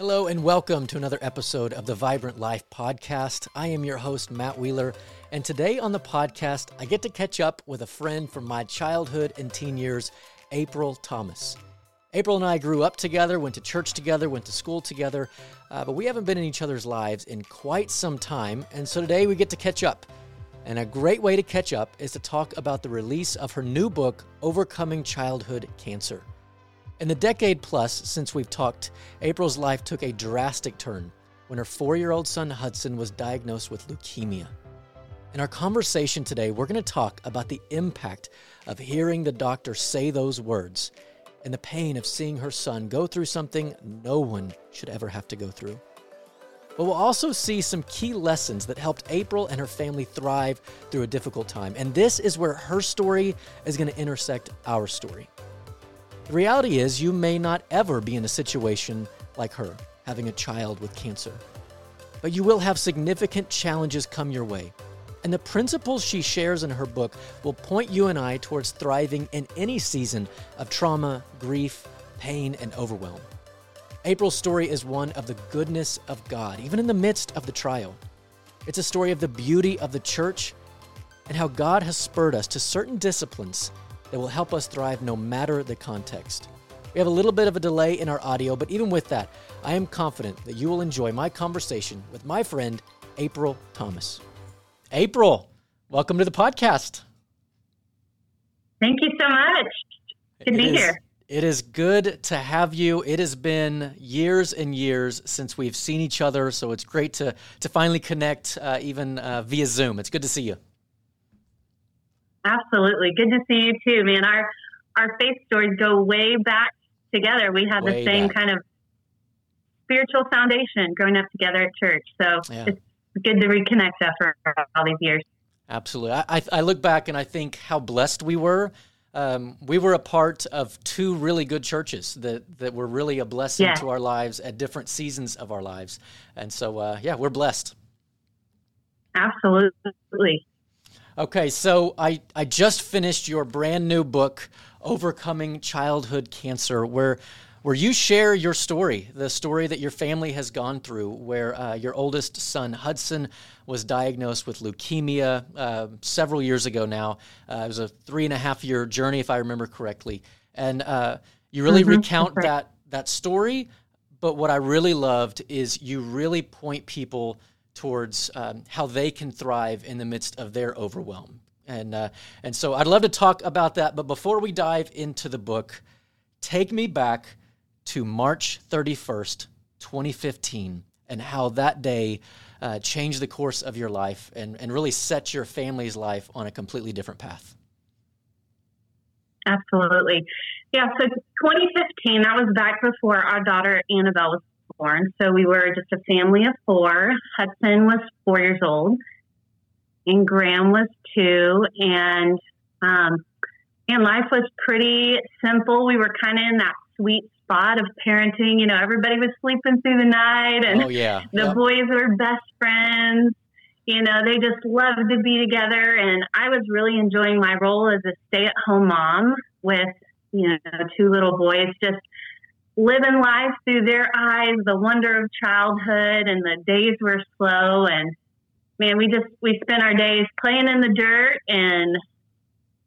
Hello, and welcome to another episode of the Vibrant Life podcast. I am your host, Matt Wheeler, and today on the podcast, I get to catch up with a friend from my childhood and teen years, April Thomas. April and I grew up together, went to church together, went to school together, uh, but we haven't been in each other's lives in quite some time, and so today we get to catch up. And a great way to catch up is to talk about the release of her new book, Overcoming Childhood Cancer. In the decade plus since we've talked, April's life took a drastic turn when her four year old son Hudson was diagnosed with leukemia. In our conversation today, we're going to talk about the impact of hearing the doctor say those words and the pain of seeing her son go through something no one should ever have to go through. But we'll also see some key lessons that helped April and her family thrive through a difficult time. And this is where her story is going to intersect our story. The reality is, you may not ever be in a situation like her, having a child with cancer. But you will have significant challenges come your way. And the principles she shares in her book will point you and I towards thriving in any season of trauma, grief, pain, and overwhelm. April's story is one of the goodness of God, even in the midst of the trial. It's a story of the beauty of the church and how God has spurred us to certain disciplines that will help us thrive no matter the context. We have a little bit of a delay in our audio, but even with that, I am confident that you will enjoy my conversation with my friend, April Thomas. April, welcome to the podcast. Thank you so much. Good to be is, here. It is good to have you. It has been years and years since we've seen each other, so it's great to to finally connect, uh, even uh, via Zoom. It's good to see you. Absolutely. Good to see you too, man. Our our faith stories go way back together. We have Way the same back. kind of spiritual foundation growing up together at church. So Yeah. it's good to reconnect after all these years. Absolutely. I, I, I look back and I think how blessed we were. Um, we were a part of two really good churches that, that were really a blessing Yeah. to our lives at different seasons of our lives. And so, uh, yeah, we're blessed. Absolutely. Okay, so I, I just finished your brand new book, Overcoming Childhood Cancer, where where you share your story, the story that your family has gone through, where uh, your oldest son Hudson was diagnosed with leukemia uh, several years ago now. Uh, it was a three and a half year journey, if I remember correctly, and uh, you really Mhm, recount right. that that story. But what I really loved is you really point people towards um, how they can thrive in the midst of their overwhelm. And, uh, and so I'd love to talk about that. But before we dive into the book, take me back to March 31st, 2015, and how that day uh, changed the course of your life and, and really set your family's life on a completely different path. Absolutely. Yeah, so 2015, that was back before our daughter Annabelle was born. So we were just a family of four. Hudson was four years old, and Graham was two. And um, and life was pretty simple. We were kind of in that sweet spot of parenting. You know, everybody was sleeping through the night, and Oh, yeah. the Yep. boys were best friends. You know, they just loved to be together. And I was really enjoying my role as a stay at home mom with, you know, two little boys, just living life through their eyes, the wonder of childhood. And the days were slow. And man, we just, we spent our days playing in the dirt and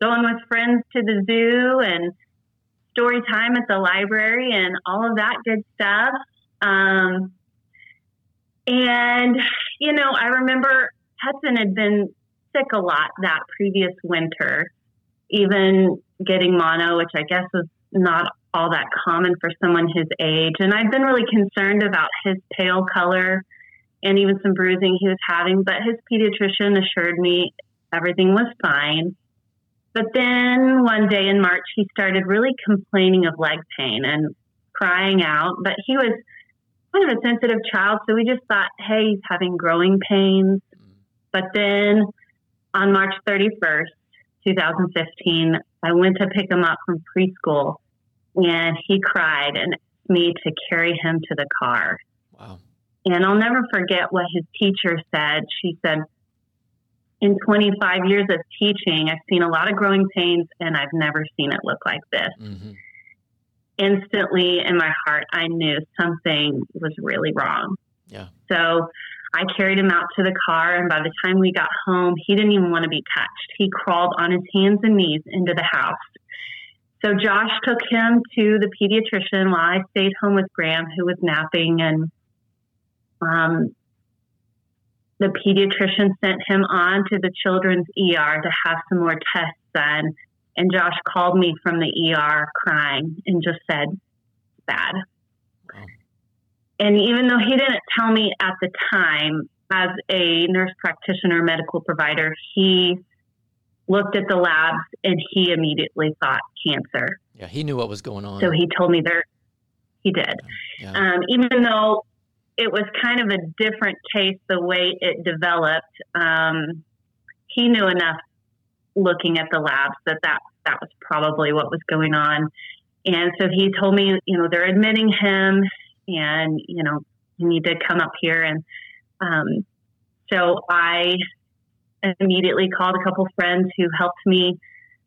going with friends to the zoo and story time at the library and all of that good stuff. Um, and, you know, I remember Hudson had been sick a lot that previous winter, even getting mono, which I guess was not all that common for someone his age. And I'd been really concerned about his pale color and even some bruising he was having, but his pediatrician assured me everything was fine. But then one day in March, he started really complaining of leg pain and crying out. But he was kind of a sensitive child, so we just thought, hey, he's having growing pains. But then on March 31st, 2015, I went to pick him up from preschool and he cried and asked me to carry him to the car. Wow. And I'll never forget what his teacher said. She said, In 25 years of teaching, I've seen a lot of growing pains and I've never seen it look like this. hmm instantly in my heart, I knew something was really wrong. Yeah. So I carried him out to the car, and by the time we got home, he didn't even want to be touched. He crawled on his hands and knees into the house. So Josh took him to the pediatrician while I stayed home with Graham, who was napping, and um, the pediatrician sent him on to the children's ER to have some more tests done. And Josh called me from the ER crying and just said, bad. Wow. And even though he didn't tell me at the time, as a nurse practitioner, medical provider, he looked at the labs and he immediately thought cancer. Yeah, he knew what was going on. So he told me there, he did. Yeah. Um, even though it was kind of a different case the way it developed, um, he knew enough looking at the labs that, that that was probably what was going on. And so he told me, you know, they're admitting him and, you know, you need to come up here. And um, so I immediately called a couple friends who helped me.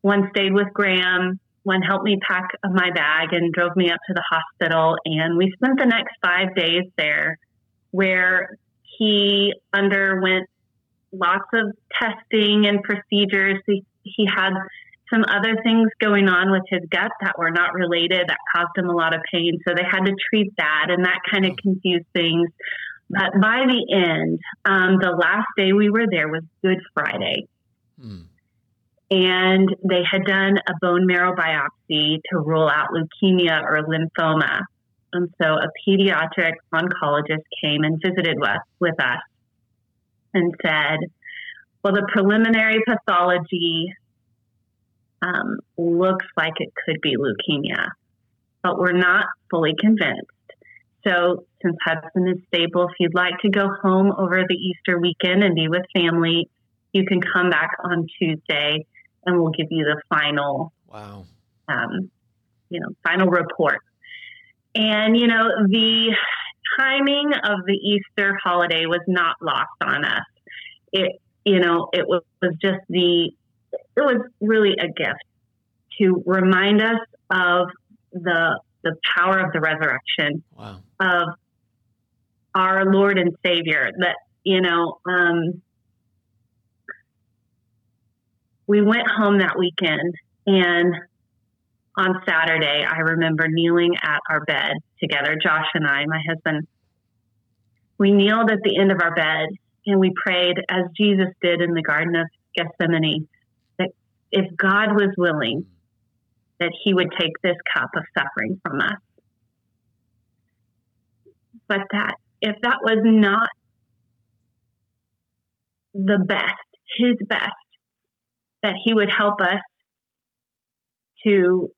One stayed with Graham, one helped me pack my bag and drove me up to the hospital. And we spent the next five days there where he underwent lots of testing and procedures. He, he had some other things going on with his gut that were not related that caused him a lot of pain. So they had to treat that, and that kind of confused things. But by the end, um, the last day we were there was Good Friday. Hmm. And they had done a bone marrow biopsy to rule out leukemia or lymphoma. And so a pediatric oncologist came and visited us, with us and said, well, the preliminary pathology um, looks like it could be leukemia, but we're not fully convinced. So, since Hudson is stable, if you'd like to go home over the Easter weekend and be with family, you can come back on Tuesday and we'll give you the final, wow, um, you know, final report. And you know, the timing of the Easter holiday was not lost on us. It, you know, it was, was just the, it was really a gift to remind us of the the power of the resurrection wow. of our Lord and Savior. That you know, um, we went home that weekend, and on Saturday, I remember kneeling at our bed together, Josh and I, my husband. We kneeled at the end of our bed and we prayed as Jesus did in the Garden of Gethsemane that if God was willing, that he would take this cup of suffering from us. But that if that was not the best, his best, that he would help us to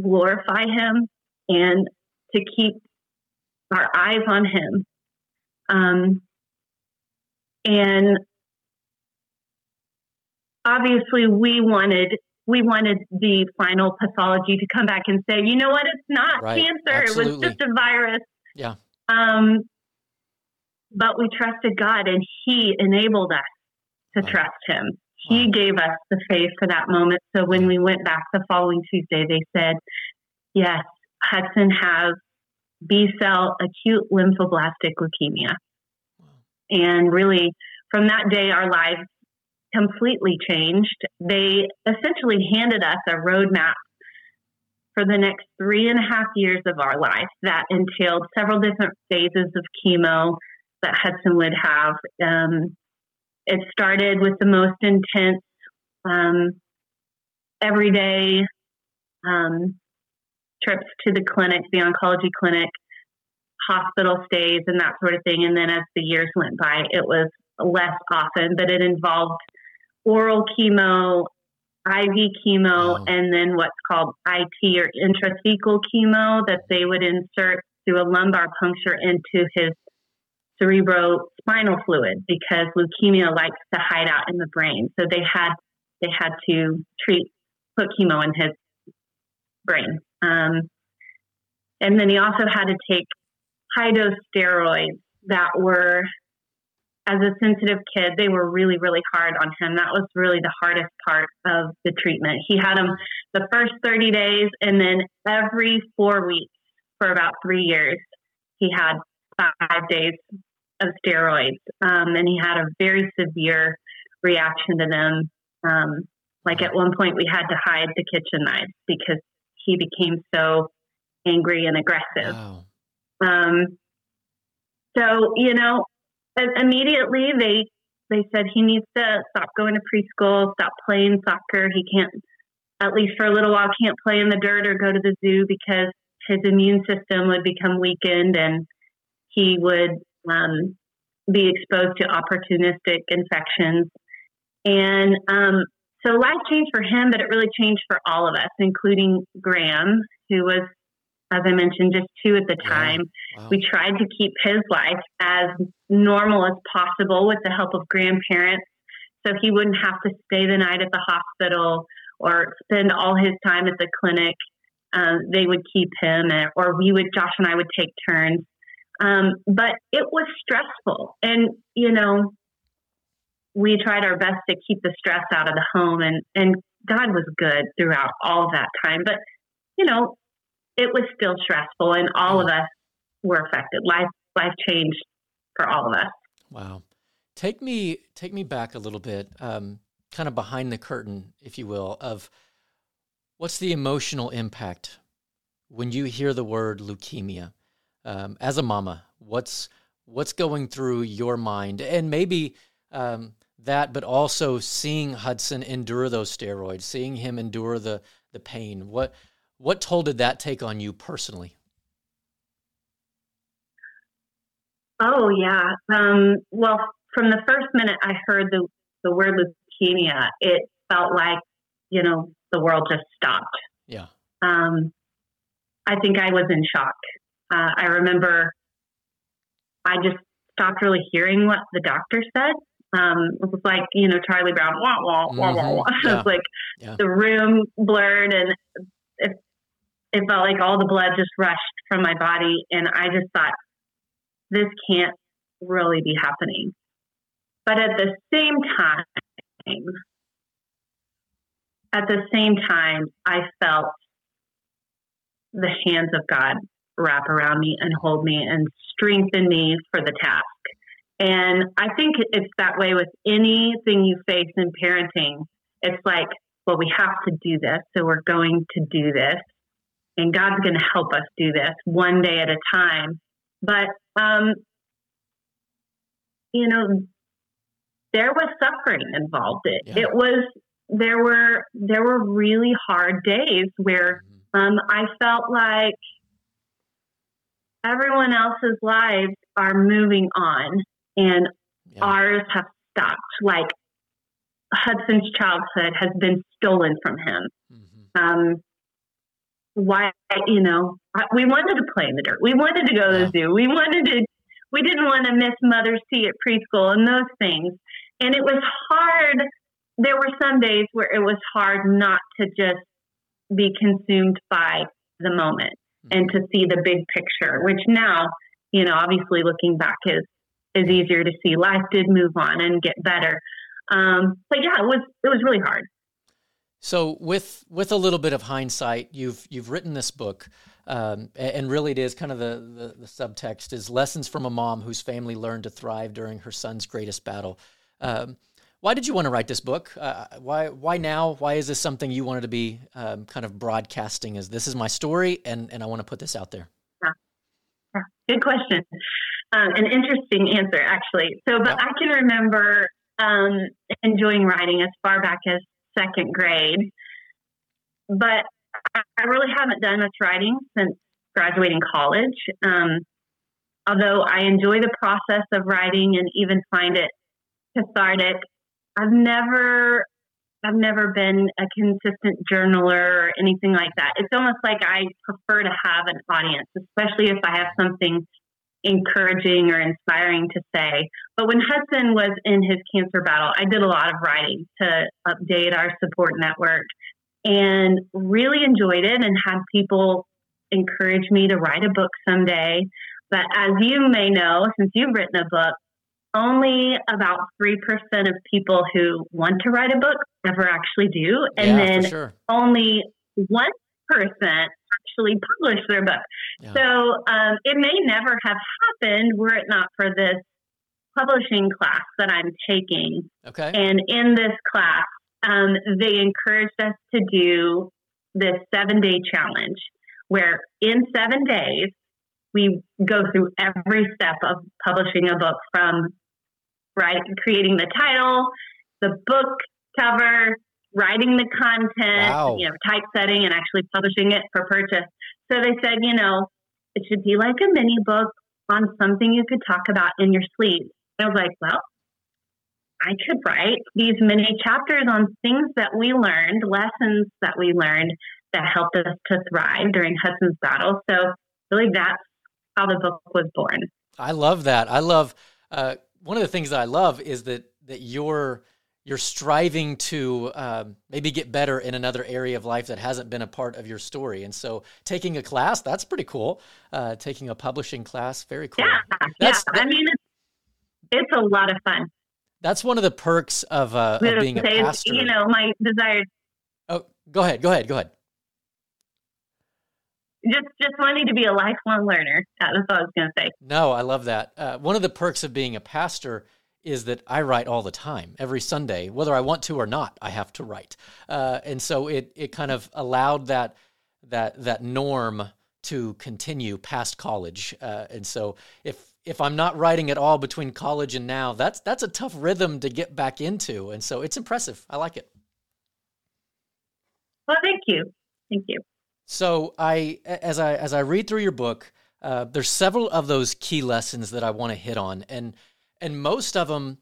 glorify him and to keep our eyes on him. Um, and obviously, we wanted we wanted the final pathology to come back and say, you know what, it's not right. cancer. Absolutely. It was just a virus. Yeah. Um, but we trusted God and He enabled us to trust Him. He gave us the faith for that moment. So when we went back the following Tuesday, they said, yes, Hudson has B cell acute lymphoblastic leukemia. Wow. And really, from that day, our lives completely changed. They essentially handed us a roadmap for the next three and a half years of our life that entailed several different phases of chemo that Hudson would have. Um, it started with the most intense, um, everyday um, trips to the clinic, the oncology clinic, hospital stays, and that sort of thing. And then as the years went by, it was less often, but it involved oral chemo, IV chemo, wow. and then what's called IT or intrathecal chemo that they would insert through a lumbar puncture into his cerebrospinal fluid because leukemia likes to hide out in the brain. So they had they had to treat put chemo in his brain. Um, and then he also had to take high dose steroids that were as a sensitive kid, they were really, really hard on him. That was really the hardest part of the treatment. He had him the first 30 days, and then every four weeks for about three years, he had five days of steroids. Um, and he had a very severe reaction to them. Um, like at one point, we had to hide the kitchen knives because he became so angry and aggressive. Wow. Um, so, you know, immediately they they said he needs to stop going to preschool, stop playing soccer. He can't, at least for a little while, can't play in the dirt or go to the zoo because his immune system would become weakened and he would um, be exposed to opportunistic infections. And um, so life changed for him, but it really changed for all of us, including Graham, who was, as I mentioned, just two at the time. Wow. We tried to keep his life as normal as possible with the help of grandparents so he wouldn't have to stay the night at the hospital or spend all his time at the clinic. Um, they would keep him, or we would, Josh and I would take turns. Um, but it was stressful. And, you know, we tried our best to keep the stress out of the home and, and God was good throughout all of that time. But, you know, it was still stressful and all of us were affected. Life life changed for all of us. Wow. Take me take me back a little bit, um, kind of behind the curtain, if you will, of what's the emotional impact when you hear the word leukemia? Um, as a mama, what's what's going through your mind, and maybe um, that, but also seeing Hudson endure those steroids, seeing him endure the the pain. What what toll did that take on you personally? Oh yeah. Um, well, from the first minute I heard the the word leukemia, it felt like you know the world just stopped. Yeah. Um, I think I was in shock. Uh, I remember I just stopped really hearing what the doctor said. Um, it was like, you know, Charlie Brown, wah, wah, wah, wah, wah. Mm-hmm. Yeah. it was like yeah. the room blurred and it, it felt like all the blood just rushed from my body. And I just thought, this can't really be happening. But at the same time, at the same time, I felt the hands of God wrap around me and hold me and strengthen me for the task. And I think it's that way with anything you face in parenting. It's like, well, we have to do this, so we're going to do this. And God's going to help us do this one day at a time. But, um, you know, there was suffering involved. It, yeah. it was, there were, there were really hard days where mm-hmm. um, I felt like everyone else's lives are moving on and yeah. ours have stopped. Like Hudson's childhood has been stolen from him. Mm-hmm. Um, why, you know, we wanted to play in the dirt. We wanted to go to the zoo. We wanted to, we didn't want to miss Mother's Tea at preschool and those things. And it was hard. There were some days where it was hard not to just be consumed by the moment mm-hmm. and to see the big picture, which now, you know, obviously looking back is is easier to see. Life did move on and get better. Um, but yeah, it was it was really hard. So with with a little bit of hindsight, you've you've written this book, um, and really it is kind of the, the, the subtext is lessons from a mom whose family learned to thrive during her son's greatest battle. Um, why did you want to write this book? Uh, why why now? Why is this something you wanted to be um, kind of broadcasting? As this is my story, and and I want to put this out there. Yeah. yeah. Good question um, an interesting answer, actually. So, but I can remember um, enjoying writing as far back as second grade, but I really haven't done much writing since graduating college. Um, although I enjoy the process of writing and even find it cathartic, I've never I've never been a consistent journaler or anything like that. It's almost like I prefer to have an audience, especially if I have something encouraging or inspiring to say. But when Hudson was in his cancer battle, I did a lot of writing to update our support network and really enjoyed it and had people encourage me to write a book someday. But as you may know, since you've written a book, only about 3% of people who want to write a book ever actually do. And Yeah, then sure. only 1% actually publish their book. Yeah. So um, it may never have happened were it not for this publishing class that I'm taking. Okay. And in this class, um, they encouraged us to do this seven day challenge where in seven days, we go through every step of publishing a book from right creating the title, the book cover, writing the content, Wow. you know, typesetting and actually publishing it for purchase. So they said, you know, it should be like a mini book on something you could talk about in your sleep. I was like, well, I could write these mini chapters on things that we learned, lessons that we learned that helped us to thrive during Hudson's battle. So really that's how the book was born. I love that. I love uh, one of the things that I love is that that you're you're striving to um, maybe get better in another area of life that hasn't been a part of your story. And so, taking a class that's pretty cool. Uh, taking a publishing class, very cool. Yeah. That's- yeah. I mean, it's, it's a lot of fun. That's one of the perks of, uh, of being a pastor. You know, my desire oh, go ahead. Go ahead. Go ahead. just just wanting to be a lifelong learner. That's what I was going to say. No, I love that. Uh, one of the perks of being a pastor is that I write all the time, every Sunday, whether I want to or not. I have to write, uh, and so it it kind of allowed that that that norm to continue past college. Uh, and so if if I'm not writing at all between college and now, that's that's a tough rhythm to get back into. And so it's impressive. I like it. Well, thank you, thank you. So I, as I as I read through your book, uh, there's several of those key lessons that I want to hit on, and and most of them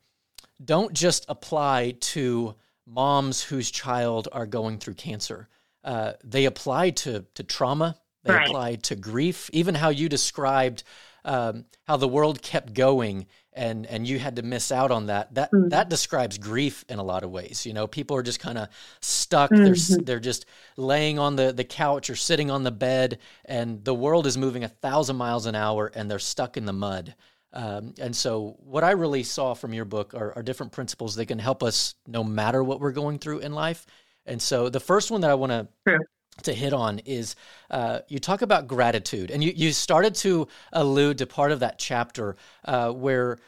don't just apply to moms whose child are going through cancer. Uh, they apply to to trauma. They Right. apply to grief. Even how you described um, how the world kept going and and you had to miss out on that. That Mm. that describes grief in a lot of ways. You know, people are just kind of stuck. They're they're just laying on the the couch or sitting on the bed, and the world is moving a thousand miles an hour, and they're stuck in the mud. Um, and so, what I really saw from your book are, are different principles that can help us no matter what we're going through in life. And so, the first one that I want to to hit on is uh, you talk about gratitude, and you you started to allude to part of that chapter uh, where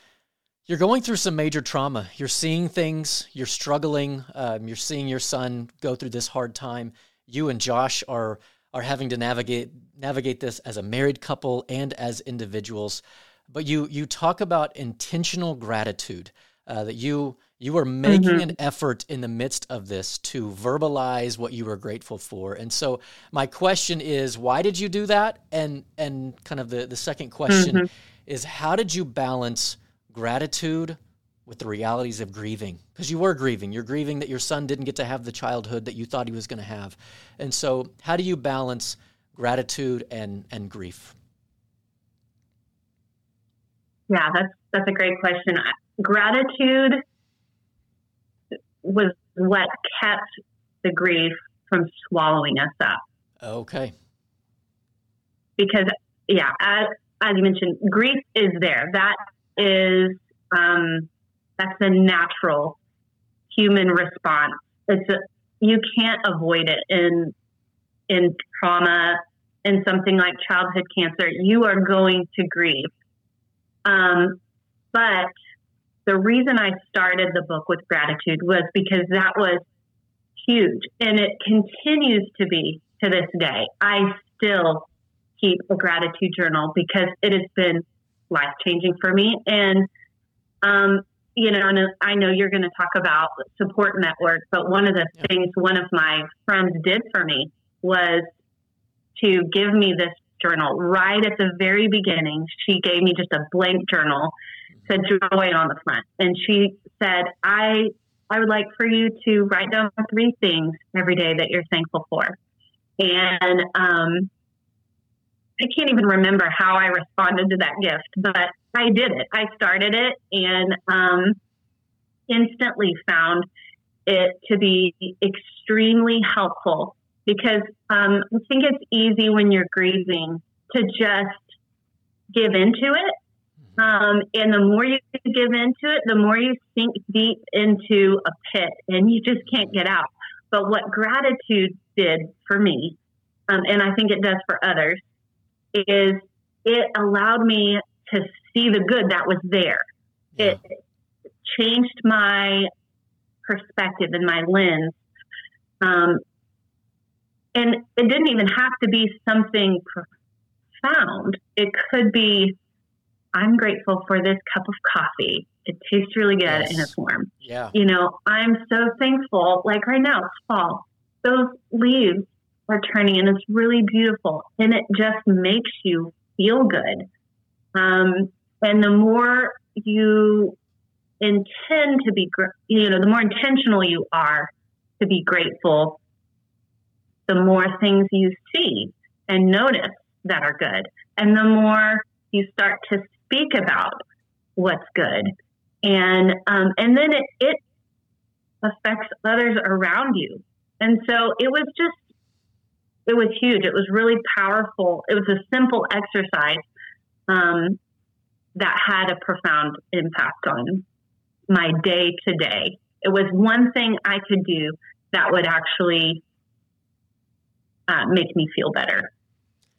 you're going through some major trauma. You're seeing things. You're struggling. Um, you're seeing your son go through this hard time. You and Josh are are having to navigate navigate this as a married couple and as individuals. But you you talk about intentional gratitude uh, that you you are making an effort in the midst of this to verbalize what you were grateful for. And so my question is, why did you do that? And and kind of the the second question is, how did you balance gratitude with the realities of grieving? Because you were grieving. You're grieving that your son didn't get to have the childhood that you thought he was going to have. And so, how do you balance gratitude and and grief? Yeah, that's that's a great question. Gratitude was what kept the grief from swallowing us up. Okay. Because, yeah, as, as you mentioned, grief is there. That is um, that's a natural human response. It's a, you can't avoid it in in trauma in something like childhood cancer. You are going to grieve. Um, but the reason I started the book with gratitude was because that was huge, and it continues to be to this day. I still keep a gratitude journal because it has been life changing for me. And, um, you know, and I know you're going to talk about support network, but one of the Yeah. things one of my friends did for me was to give me this journal right at the very beginning. She gave me just a blank journal, said joy on the front. And she said, I I would like for you to write down three things every day that you're thankful for. And um, I can't even remember how I responded to that gift, but I did it. I started it and um, instantly found it to be extremely helpful because um, I think it's easy when you're grieving to just give into it Um, and the more you give into it, the more you sink deep into a pit and you just can't get out. But what gratitude did for me, um, and I think it does for others, is it allowed me to see the good that was there. Yeah. It changed my perspective and my lens. Um, and it didn't even have to be something profound. It could be, I'm grateful for this cup of coffee. It tastes really good yes. in its warm. Yeah. You know, I'm so thankful. Like right now, it's fall. Those leaves are turning and it's really beautiful. And it just makes you feel good. Um, and the more you intend to be, you know, the more intentional you are to be grateful, the more things you see and notice that are good. And the more you start to speak about what's good. And, um, and then it, it affects others around you. And so it was just, it was huge. It was really powerful. It was a simple exercise um, that had a profound impact on my day to day. It was one thing I could do that would actually uh, make me feel better,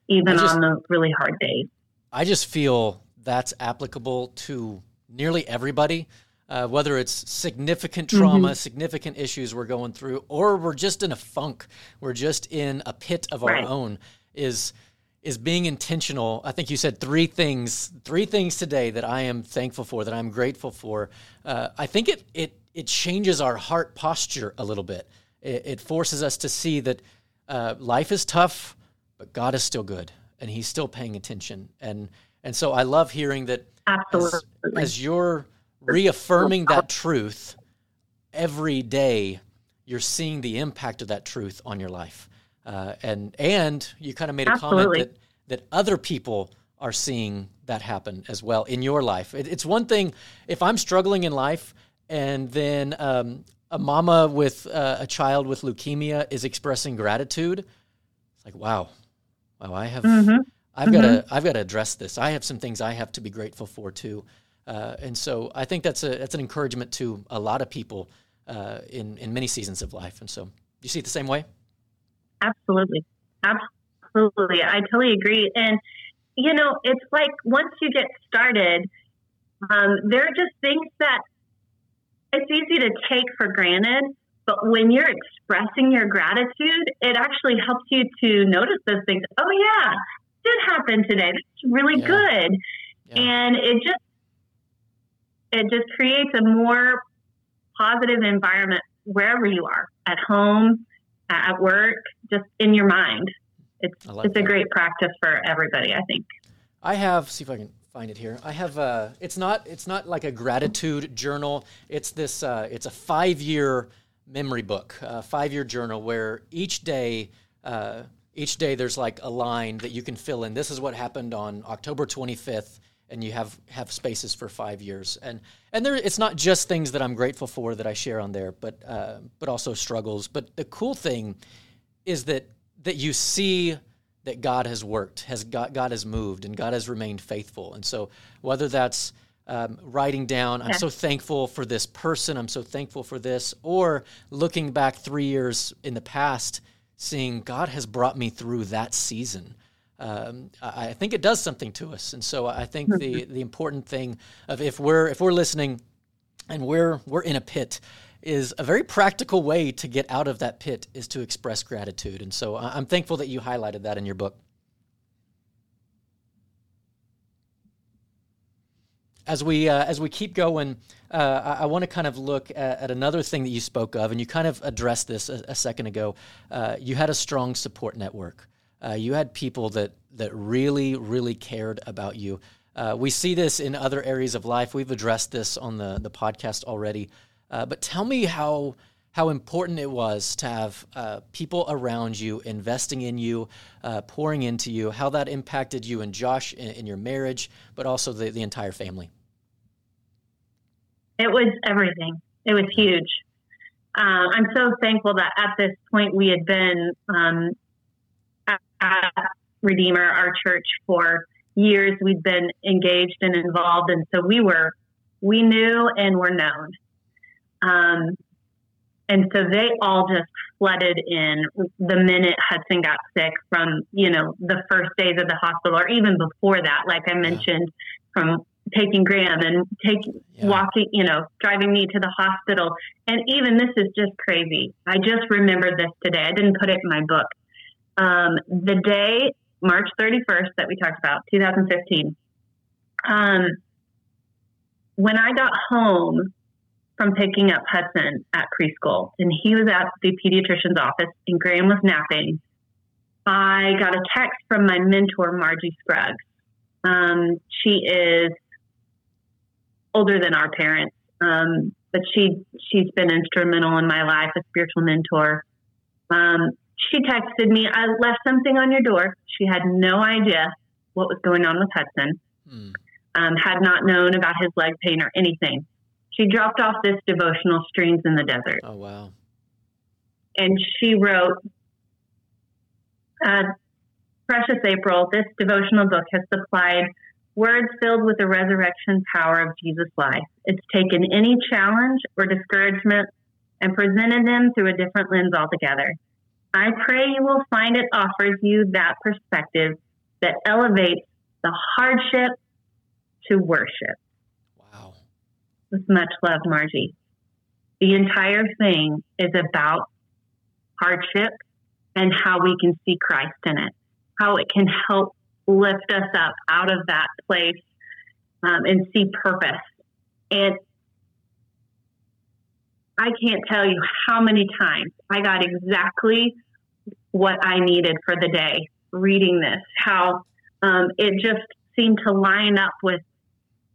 even just, on the really hard days. I just feel that's applicable to nearly everybody. Uh, whether it's significant trauma, mm-hmm. significant issues we're going through, or we're just in a funk, we're just in a pit of our right. own, is is being intentional. I think you said three things, three things today that I am thankful for, that I'm grateful for. Uh, I think it it it changes our heart posture a little bit. It, it forces us to see that uh, life is tough, but God is still good, and He's still paying attention. And and so I love hearing that. Absolutely. As, as you're reaffirming that truth every day, you're seeing the impact of that truth on your life. Uh, and and you kind of made a Absolutely. comment that that other people are seeing that happen as well in your life. It, it's one thing if I'm struggling in life, and then um, a mama with uh, a child with leukemia is expressing gratitude. It's like wow, wow, I have. Mm-hmm. I've got to mm-hmm. I've got to address this. I have some things I have to be grateful for too, uh, and so I think that's a that's an encouragement to a lot of people uh, in in many seasons of life. And so, you see it the same way? Absolutely. Absolutely. I totally agree. And, you know, it's like once you get started, um, there are just things that it's easy to take for granted. But when you're expressing your gratitude, it actually helps you to notice those things. Oh, yeah, did happen today. That's really yeah. good. Yeah. And it just, it just creates a more positive environment wherever you are at home, at work, just in your mind. It's like it's that. a great practice for everybody, I think. I have see if I can find it here. I have a. It's not it's not like a gratitude journal. It's this uh, it's a five year memory book, a five year journal where each day. Uh, each day there's like a line that you can fill in. This is what happened on October 25th, and you have have spaces for five years. And and there, it's not just things that I'm grateful for that I share on there, but uh, but also struggles. But the cool thing is that that you see that God has worked, has God, God has moved, and God has remained faithful. And so whether that's um, writing down, I'm so thankful for this person, I'm so thankful for this, or looking back three years in the past, seeing God has brought me through that season. Um, I think it does something to us, and so I think the mm-hmm. the important thing of if we're if we're listening, and we're we're in a pit, is a very practical way to get out of that pit is to express gratitude. And so I'm thankful that you highlighted that in your book. As we uh, as we keep going, uh, I, I want to kind of look at, at, another thing that you spoke of, and you kind of addressed this a, a second ago. Uh, you had a strong support network. Uh, you had people that that really really cared about you. Uh, we see this in other areas of life. We've addressed this on the the podcast already. Uh, but tell me how how important it was to have uh, people around you investing in you, uh, pouring into you, how that impacted you and Josh in, in your marriage, but also the, the entire family. It was everything. It was huge. Uh, I'm so thankful that at this point we had been um, at Redeemer, our church, for years we'd been engaged and involved, and so we were we knew and were known. Um, and so they all just flooded in the minute Hudson got sick from, you know, the first days of the hospital or even before that, like I mentioned, yeah. from taking Graham and taking yeah. walking, you know, driving me to the hospital. And even this is just crazy. I just remembered this today. I didn't put it in my book. Um, the day, March 31st, that we talked about, 2015. Um, when I got home from picking up Hudson at preschool, and he was at the pediatrician's office, and Graham was napping. I got a text from my mentor, Margie Scruggs. Um, she is older than our parents, um, but she she's been instrumental in my life, a spiritual mentor. Um, she texted me, "I left something on your door." She had no idea what was going on with Hudson. Hmm. Um, had not known about his leg pain or anything she dropped off this devotional streams in the desert. Oh wow! And she wrote, uh, "Precious April, this devotional book has supplied." Words filled with the resurrection power of Jesus' life. It's taken any challenge or discouragement and presented them through a different lens altogether. I pray you will find it offers you that perspective that elevates the hardship to worship with much love, Margie. The entire thing is about hardship and how we can see Christ in it, how it can help lift us up out of that place um, and see purpose. And I can't tell you how many times I got exactly what I needed for the day reading this, how um, it just seemed to line up with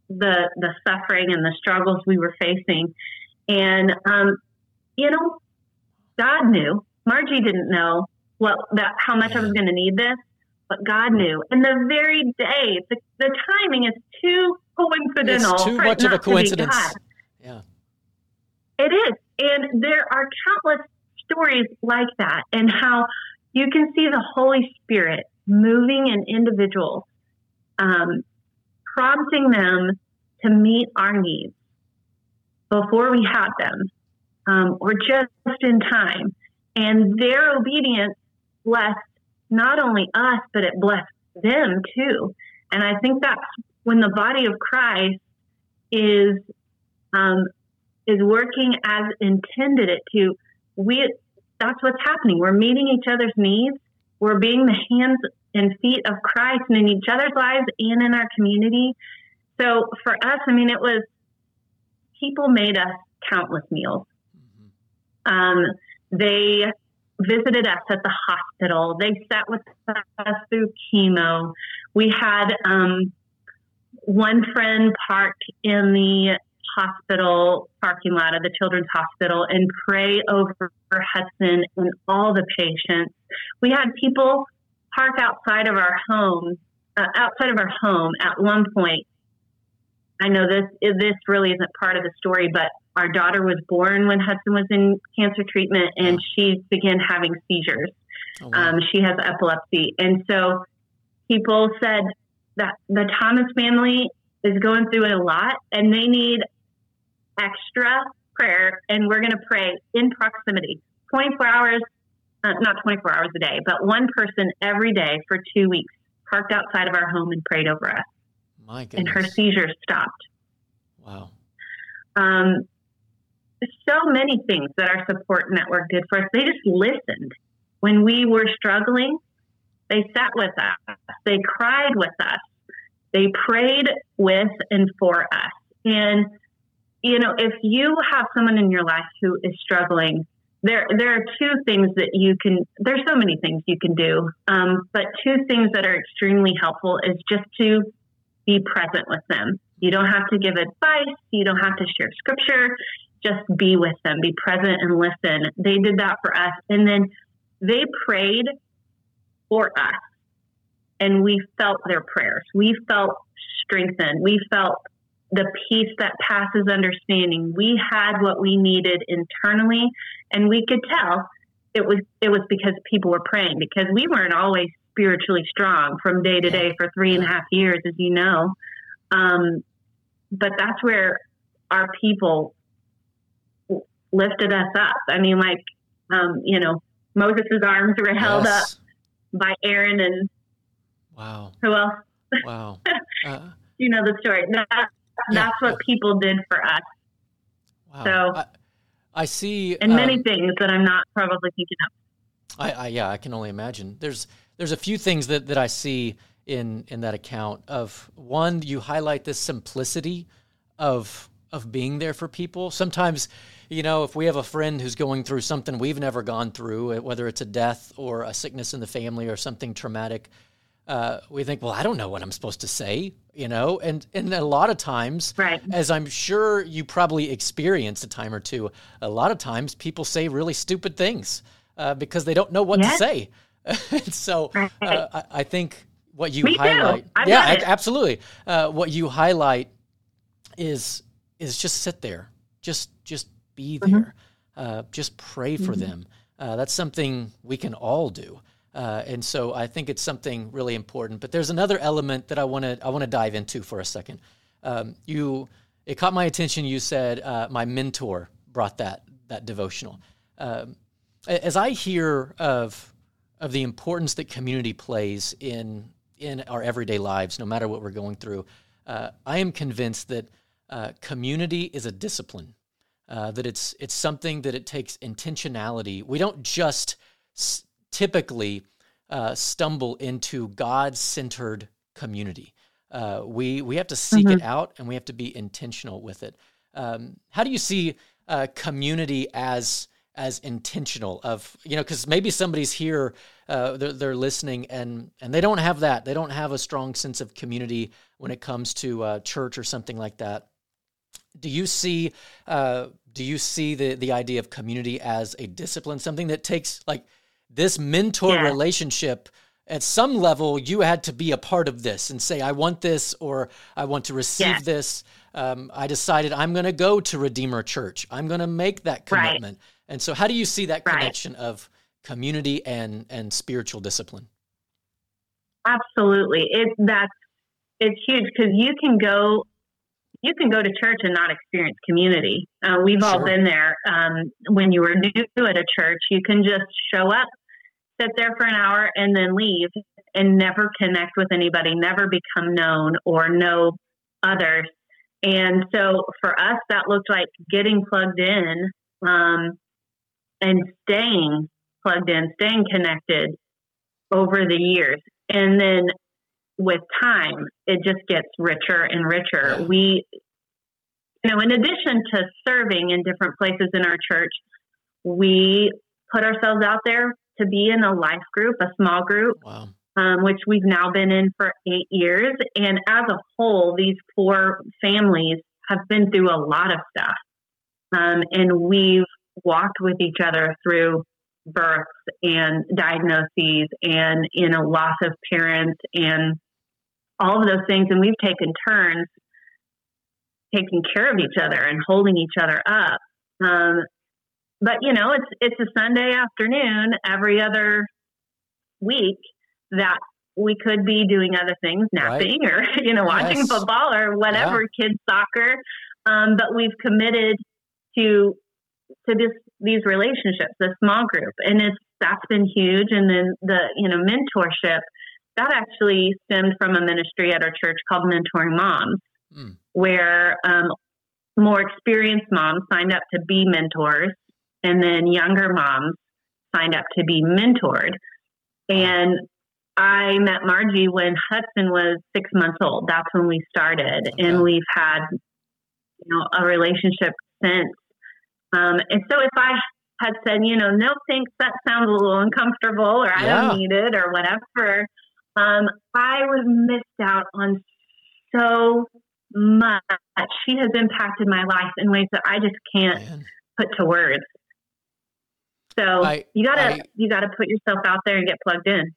the the suffering and the struggles we were facing. And um, you know, God knew. Margie didn't know what that how much I was going to need this, but God knew. And the very day, the, the timing is too coincidental. It's too much of a coincidence. Yeah, it is. And there are countless stories like that, and how you can see the Holy Spirit moving in individuals um, prompting them to meet our needs before we have them um, or just in time. And their obedience blessed not only us, but it blessed them too. And I think that's when the body of Christ is um, is working as intended it to. We that's what's happening. We're meeting each other's needs. We're being the hands and feet of Christ and in each other's lives and in our community. So for us, I mean, it was people made us countless meals. Mm-hmm. Um, they visited us at the hospital. They sat with us through chemo. We had um, one friend parked in the hospital parking lot of the children's hospital and pray over Hudson and all the patients. We had people park outside of our home, uh, outside of our home at one point. I know this this really isn't part of the story, but our daughter was born when Hudson was in cancer treatment, and she began having seizures. Oh, wow. um, she has epilepsy, and so people said that the Thomas family is going through a lot, and they need extra prayer, and we're going to pray in proximity, 24 hours uh, not 24 hours a day, but one person every day for two weeks parked outside of our home and prayed over us. My goodness. And her seizures stopped. Wow. Um, so many things that our support network did for us. They just listened. When we were struggling, they sat with us. They cried with us. They prayed with and for us. And, you know, if you have someone in your life who is struggling, there there are two things that you can there's so many things you can do. Um, but two things that are extremely helpful is just to be present with them. You don't have to give advice. You don't have to share scripture. Just be with them. Be present and listen. They did that for us. And then they prayed for us. And we felt their prayers. We felt strengthened. We felt the peace that passes understanding. We had what we needed internally, and we could tell it was it was because people were praying because we weren't always spiritually strong from day to day for three and a half years, as you know. Um, but that's where our people lifted us up. I mean, like, um, you know, Moses' arms were held yes. up by Aaron and wow, who else? Wow, uh, you know the story. That, that's yeah. what people did for us. Wow. So I, I see, and many um, things that I'm not probably thinking of. I, I yeah, I can only imagine. There's there's a few things that that I see in in that account. Of one, you highlight this simplicity of of being there for people. Sometimes, you know, if we have a friend who's going through something we've never gone through, whether it's a death or a sickness in the family or something traumatic, uh, we think, well, I don't know what I'm supposed to say, you know, and and a lot of times, right. as I'm sure you probably experienced a time or two, a lot of times people say really stupid things uh, because they don't know what yes. to say. so right. uh, I, I, think what you Me highlight, yeah, absolutely, uh, what you highlight is is just sit there, just just be mm-hmm. there, mm-hmm. just pray for mm-hmm. them. Uh, that's something we can all do. Uh, and so I think it's something really important. But there's another element that I want to I want to dive into for a second. Um, you it caught my attention. You said uh, my mentor brought that that devotional. Um, as I hear of of the importance that community plays in in our everyday lives, no matter what we're going through, uh, I am convinced that uh, community is a discipline. Uh, that it's it's something that it takes intentionality. We don't just s- typically uh, stumble into God centered community. Uh, we we have to seek mm-hmm. it out and we have to be intentional with it. Um, how do you see uh, community as as intentional of you know because maybe somebody's here uh, they're, they're, listening and and they don't have that they don't have a strong sense of community when it comes to uh, church or something like that do you see uh, do you see the the idea of community as a discipline something that takes like this mentor yeah. relationship at some level you had to be a part of this and say i want this or i want to receive yeah. this um, i decided i'm going to go to redeemer church i'm going to make that commitment right. and so how do you see that connection right. of community and and spiritual discipline absolutely it that's it's huge because you can go you can go to church and not experience community. Uh, we've sure. all been there. Um, when you were new at a church, you can just show up, sit there for an hour, and then leave and never connect with anybody, never become known or know others. And so for us, that looked like getting plugged in um, and staying plugged in, staying connected over the years. And then with time, it just gets richer and richer. We, you know, in addition to serving in different places in our church, we put ourselves out there to be in a life group, a small group, wow. um, which we've now been in for eight years. And as a whole, these four families have been through a lot of stuff. Um, and we've walked with each other through births and diagnoses and you know loss of parents and all of those things. And we've taken turns taking care of each other and holding each other up. Um, but you know, it's it's a Sunday afternoon every other week that we could be doing other things, napping right. or you know, watching yes. football or whatever, yeah. kids soccer. Um, but we've committed to to this these relationships, the small group, and it's that's been huge. And then the you know mentorship that actually stemmed from a ministry at our church called Mentoring Moms, mm. where um, more experienced moms signed up to be mentors, and then younger moms signed up to be mentored. And I met Margie when Hudson was six months old. That's when we started, and we've had you know a relationship since. Um, and so if I had said, you know, no thanks, that sounds a little uncomfortable, or I yeah. don't need it, or whatever, um, I was missed out on so much. She has impacted my life in ways that I just can't Man. put to words. So I, you gotta I, you gotta put yourself out there and get plugged in.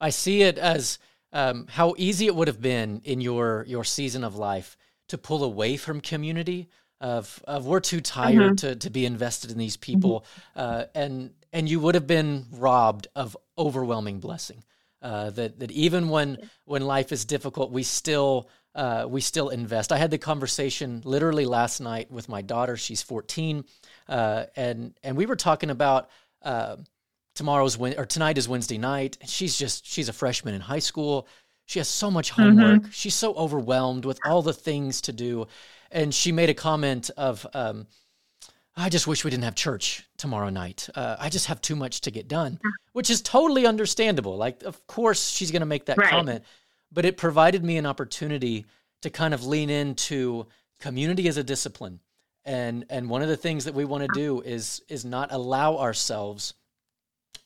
I see it as um, how easy it would have been in your your season of life to pull away from community. Of, of we're too tired mm-hmm. to, to be invested in these people, mm-hmm. uh, and and you would have been robbed of overwhelming blessing. Uh, that that even when when life is difficult, we still uh, we still invest. I had the conversation literally last night with my daughter. She's 14, uh, and and we were talking about uh, tomorrow's or tonight is Wednesday night. She's just she's a freshman in high school. She has so much homework. Mm-hmm. She's so overwhelmed with all the things to do, and she made a comment of. Um, I just wish we didn't have church tomorrow night. Uh, I just have too much to get done, which is totally understandable. Like, of course, she's going to make that right. comment, but it provided me an opportunity to kind of lean into community as a discipline. And and one of the things that we want to do is is not allow ourselves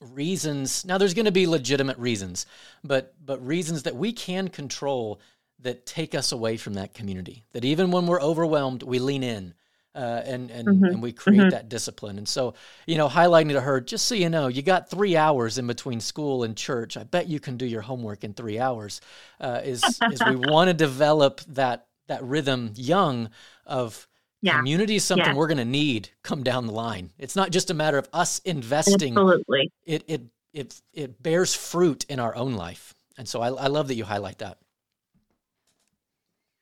reasons. Now, there's going to be legitimate reasons, but but reasons that we can control that take us away from that community. That even when we're overwhelmed, we lean in uh, and and mm-hmm. and we create mm-hmm. that discipline. And so, you know, highlighting to her, just so you know, you got three hours in between school and church. I bet you can do your homework in three hours. Uh, is is we want to develop that that rhythm young of yeah. community is something yeah. we're going to need come down the line. It's not just a matter of us investing. Absolutely. It it it it bears fruit in our own life. And so I, I love that you highlight that.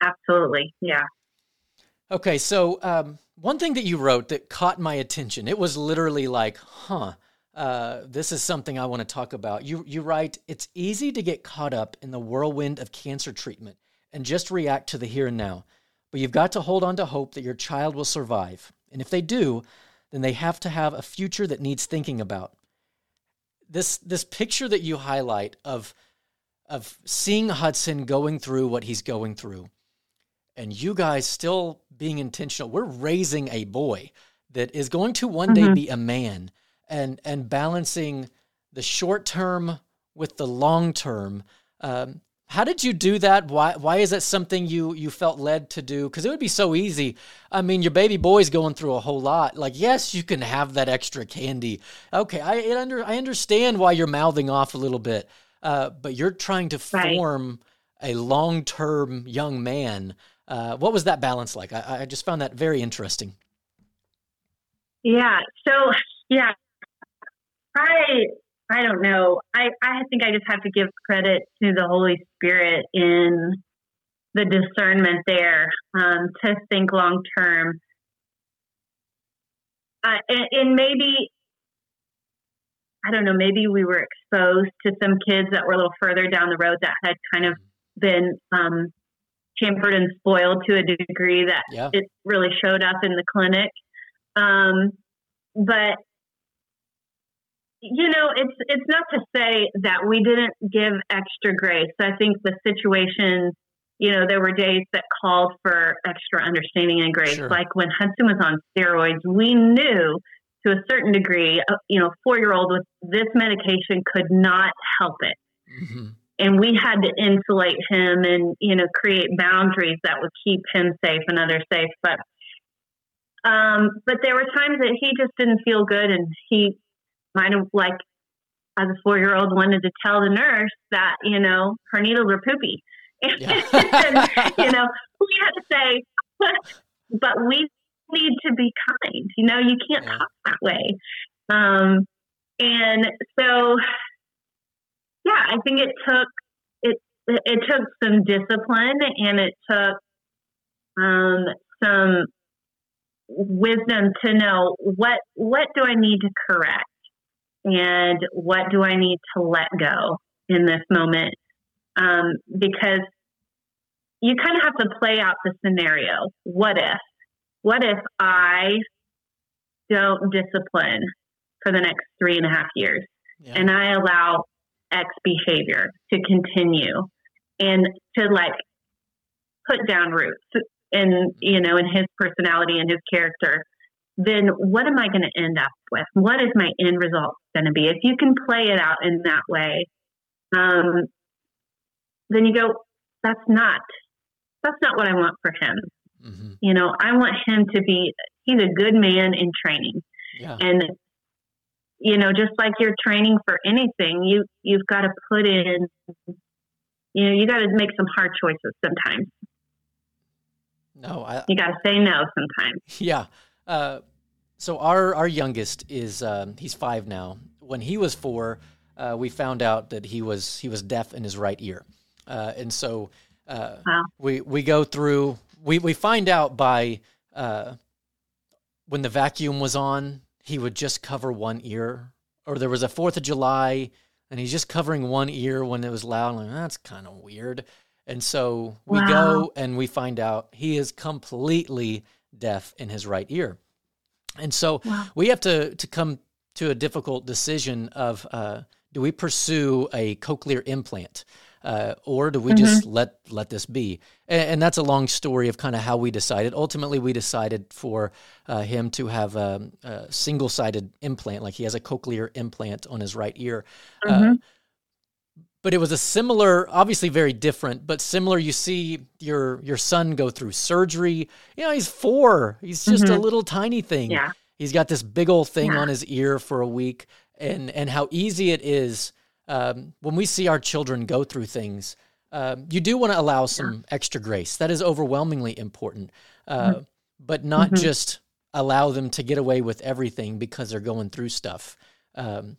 Absolutely. Yeah. Okay, so um, one thing that you wrote that caught my attention, it was literally like, huh, uh, this is something I want to talk about. You, you write, it's easy to get caught up in the whirlwind of cancer treatment and just react to the here and now. But you've got to hold on to hope that your child will survive. And if they do, then they have to have a future that needs thinking about. This, this picture that you highlight of, of seeing Hudson going through what he's going through and you guys still being intentional. We're raising a boy that is going to one mm-hmm. day be a man and and balancing the short term with the long term. Um, how did you do that? Why why is that something you you felt led to do? Because it would be so easy. I mean, your baby boy's going through a whole lot. Like, yes, you can have that extra candy. Okay, I under I understand why you're mouthing off a little bit, uh, but you're trying to form right. a long term young man uh, what was that balance like? I, I just found that very interesting. Yeah. So yeah, I I don't know. I I think I just have to give credit to the Holy Spirit in the discernment there um, to think long term. Uh, and, and maybe I don't know. Maybe we were exposed to some kids that were a little further down the road that had kind of been um, pampered and spoiled to a degree that yeah. it really showed up in the clinic. Um, but you know, it's it's not to say that we didn't give extra grace. I think the situation, you know, there were days that called for extra understanding and grace. Sure. Like when Hudson was on steroids, we knew to a certain degree, uh, you know, four year old with this medication could not help it. Mm-hmm and we had to insulate him and you know create boundaries that would keep him safe and others safe but um but there were times that he just didn't feel good and he might have like as a four year old wanted to tell the nurse that you know her needles are poopy yeah. and, you know we had to say but we need to be kind you know you can't yeah. talk that way um and so yeah, I think it took it it took some discipline and it took um, some wisdom to know what what do I need to correct and what do I need to let go in this moment um, because you kind of have to play out the scenario. What if? What if I don't discipline for the next three and a half years yeah. and I allow X behavior to continue and to like put down roots in, you know, in his personality and his character, then what am I going to end up with? What is my end result going to be? If you can play it out in that way, um, then you go, that's not, that's not what I want for him. Mm-hmm. You know, I want him to be, he's a good man in training. Yeah. And you know, just like you're training for anything, you you've got to put in, you know, you got to make some hard choices sometimes. No, I, you got to say no sometimes. Yeah. Uh, so our our youngest is um, he's five now. When he was four, uh, we found out that he was he was deaf in his right ear, uh, and so uh, Wow. we we go through we we find out by uh, when the vacuum was on, he would just cover one ear, or there was a Fourth of July, and he's just covering one ear when it was loud. Like that's kind of weird, and so we Wow. go and we find out he is completely deaf in his right ear, and so Wow. we have to to come to a difficult decision of uh, do we pursue a cochlear implant uh, or do we just let let this be? And, and that's a long story of kind of how we decided. Ultimately we decided for uh, him to have a, a single-sided implant like he has a cochlear implant on his right ear. Uh, Mhm. but it was a similar obviously very different but similar. You see your your son go through surgery. You know he's four. He's just a Mhm. little tiny thing. Yeah. he's got this big old thing Yeah. on his ear for a week. And and how easy it is um, when we see our children go through things um, you do want to allow some extra grace that is overwhelmingly important uh, Mm-hmm. but not Mhm. just allow them to get away with everything because they're going through stuff um,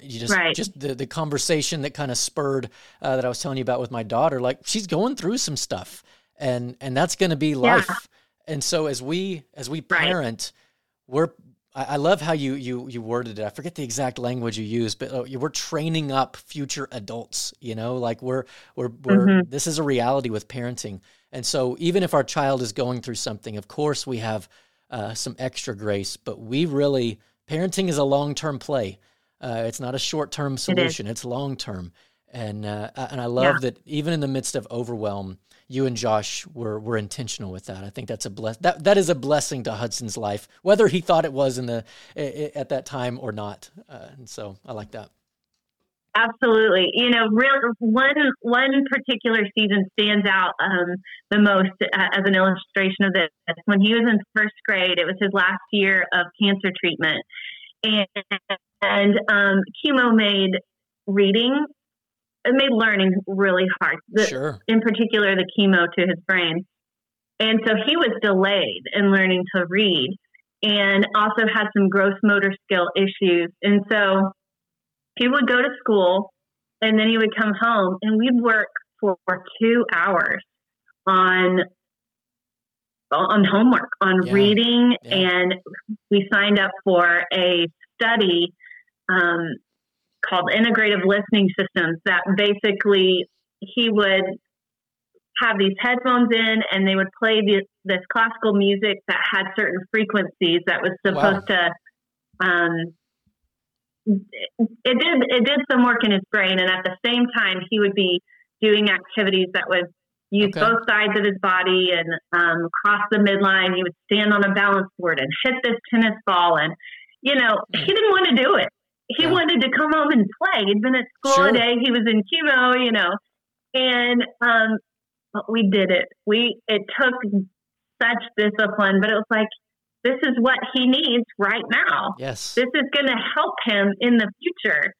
you just Right. just the, the conversation that kind of spurred uh, that I was telling you about with my daughter like she's going through some stuff and and that's going to be life and so as we as we Right. parent we're I I love how you you you worded it. I forget the exact language you used, but uh, we're training up future adults. You know, like we're we're we're Mhm. this is a reality with parenting, and so even if our child is going through something, of course we have uh, some extra grace, but we really parenting is a long term play. Uh, it's not a short term solution; it's long term, and uh, and I love Yeah. that even in the midst of overwhelm, you and Josh were were intentional with that. I think that's a bless that that is a blessing to Hudson's life, whether he thought it was in the at that time or not. Uh, and so I like that. Absolutely. You know, real one one particular season stands out um, the most uh, as an illustration of this. When he was in first grade, it was his last year of cancer treatment, and and um, chemo made reading, it made learning really hard. The, Sure. in particular the chemo to his brain. And so he was delayed in learning to read and also had some gross motor skill issues. And so he would go to school and then he would come home and we'd work for two hours on on homework, on Yeah. reading, Yeah. and we signed up for a study um, called integrative listening systems that basically he would have these headphones in and they would play the, this classical music that had certain frequencies that was supposed to um, it did it did some work in his brain and at the same time he would be doing activities that would use Okay. both sides of his body and um, cross the midline. He would stand on a balance board and hit this tennis ball and you know he didn't want to do it he Yeah. wanted to come home and play he'd been at school Sure. a day he was in chemo you know and um but we did it we it took such discipline but it was like this is what he needs right now Yes. this is going to help him in the future.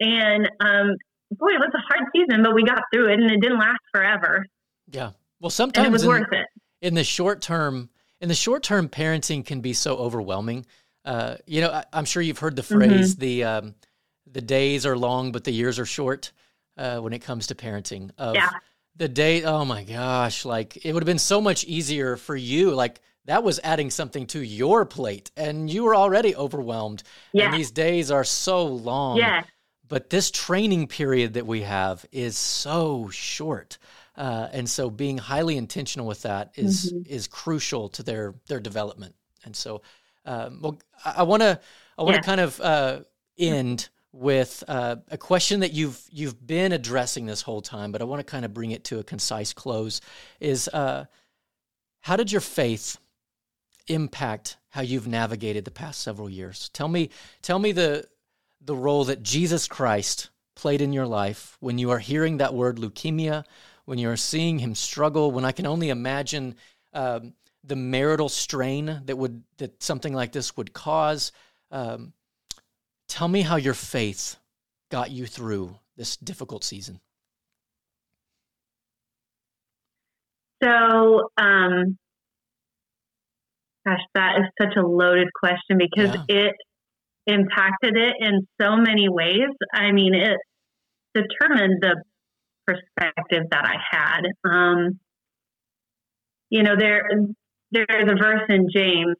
And um, boy, it was a hard season, but we got through it, and it didn't last forever, Yeah. Well, and it was in, worth it. in the short term, in the short term, parenting can be so overwhelming. Uh, you know, I, I'm sure you've heard the phrase the um, the days are long, but the years are short. Uh, when it comes to parenting, of Yeah. the day, oh my gosh, like it would have been so much easier for you. Like that was adding something to your plate, and you were already overwhelmed. Yeah. And these days are so long. Yes, But this training period that we have is so short. Uh, and so being highly intentional with that is- Mm-hmm. is crucial to their their development. And so, um, well, I want to I want to Yeah. kind of uh, end with uh, a question that you've you've been addressing this whole time, but I want to kind of bring it to a concise close. Is uh, how did your faith impact how you've navigated the past several years? Tell me, tell me the the role that Jesus Christ played in your life when you are hearing that word leukemia, when you are seeing him struggle, when I can only imagine um, the marital strain that would that something like this would cause. Um, tell me how your faith got you through this difficult season. So, um, gosh, that is such a loaded question because Yeah. it impacted it in so many ways. I mean, it determined the perspective that I had. Um, you know, there there's a verse in James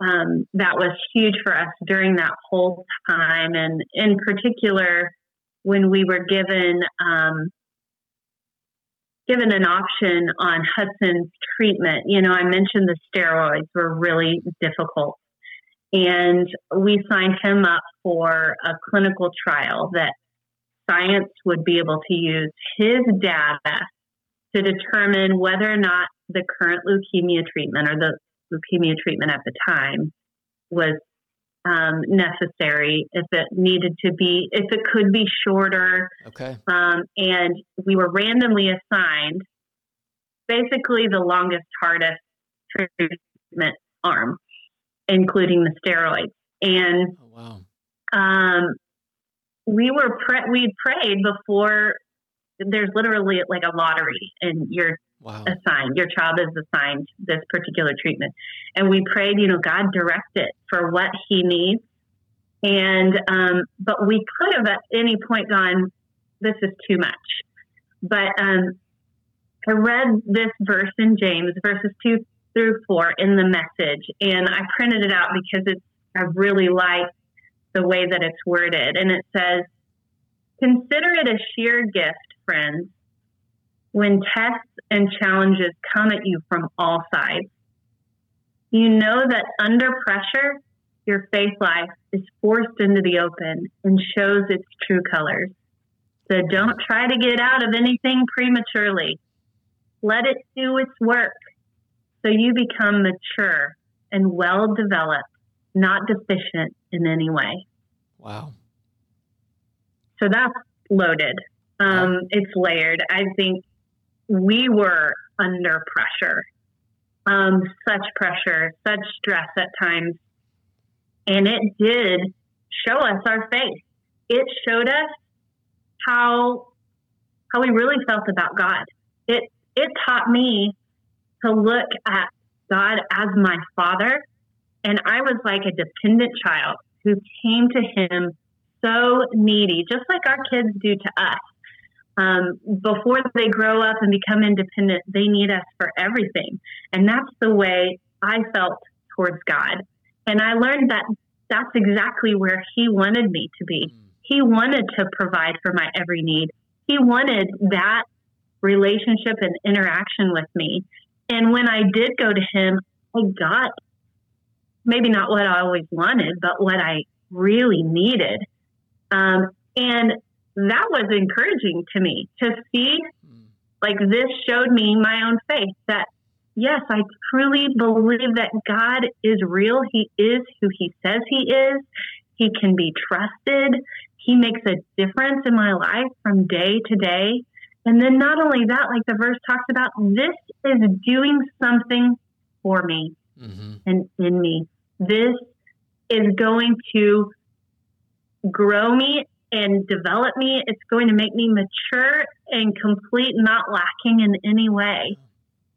um, that was huge for us during that whole time, and in particular when we were given um, given an option on Hudson's treatment. You know, I mentioned the steroids were really difficult, and we signed him up for a clinical trial that science would be able to use his data to determine whether or not the current leukemia treatment or the leukemia treatment at the time was um, necessary, if it needed to be, if it could be shorter. Okay. Um, and we were randomly assigned basically the longest, hardest treatment arm, including the steroids. And oh, wow. Um, we were pre- we prayed before. There's literally like a lottery, and you're wow. assigned. Your child is assigned this particular treatment, and we prayed. You know, God direct it for what He needs, and um, but we could have at any point gone, "This is too much." But um, I read this verse in James, verses two through four, in the message, and I printed it out because it's I really like the way that it's worded. And it says, Consider it a sheer gift, friends, when tests and challenges come at you from all sides. You know that under pressure, your faith life is forced into the open and shows its true colors. So don't try to get out of anything prematurely. Let it do its work so you become mature and well developed, not deficient in any way. Wow. So that's loaded. Um, it's layered. I think we were under pressure, um, such pressure, such stress at times. And it did show us our faith. It showed us how how we really felt about God. It it taught me to look at God as my father and I was like a dependent child who came to him so needy, just like our kids do to us. Um, before they grow up and become independent, they need us for everything. And that's the way I felt towards God. And I learned that that's exactly where He wanted me to be. Mm. He wanted to provide for my every need. He wanted that relationship and interaction with me. And when I did go to Him, I got maybe not what I always wanted, but what I really needed. Um, and that was encouraging to me to see like this showed me my own faith that yes, I truly believe that God is real. He is who he says he is. He can be trusted. He makes a difference in my life from day to day. And then not only that, like the verse talks about, this is doing something for me mm-hmm. and in me. This is going to grow me and develop me. It's going to make me mature and complete, not lacking in any way.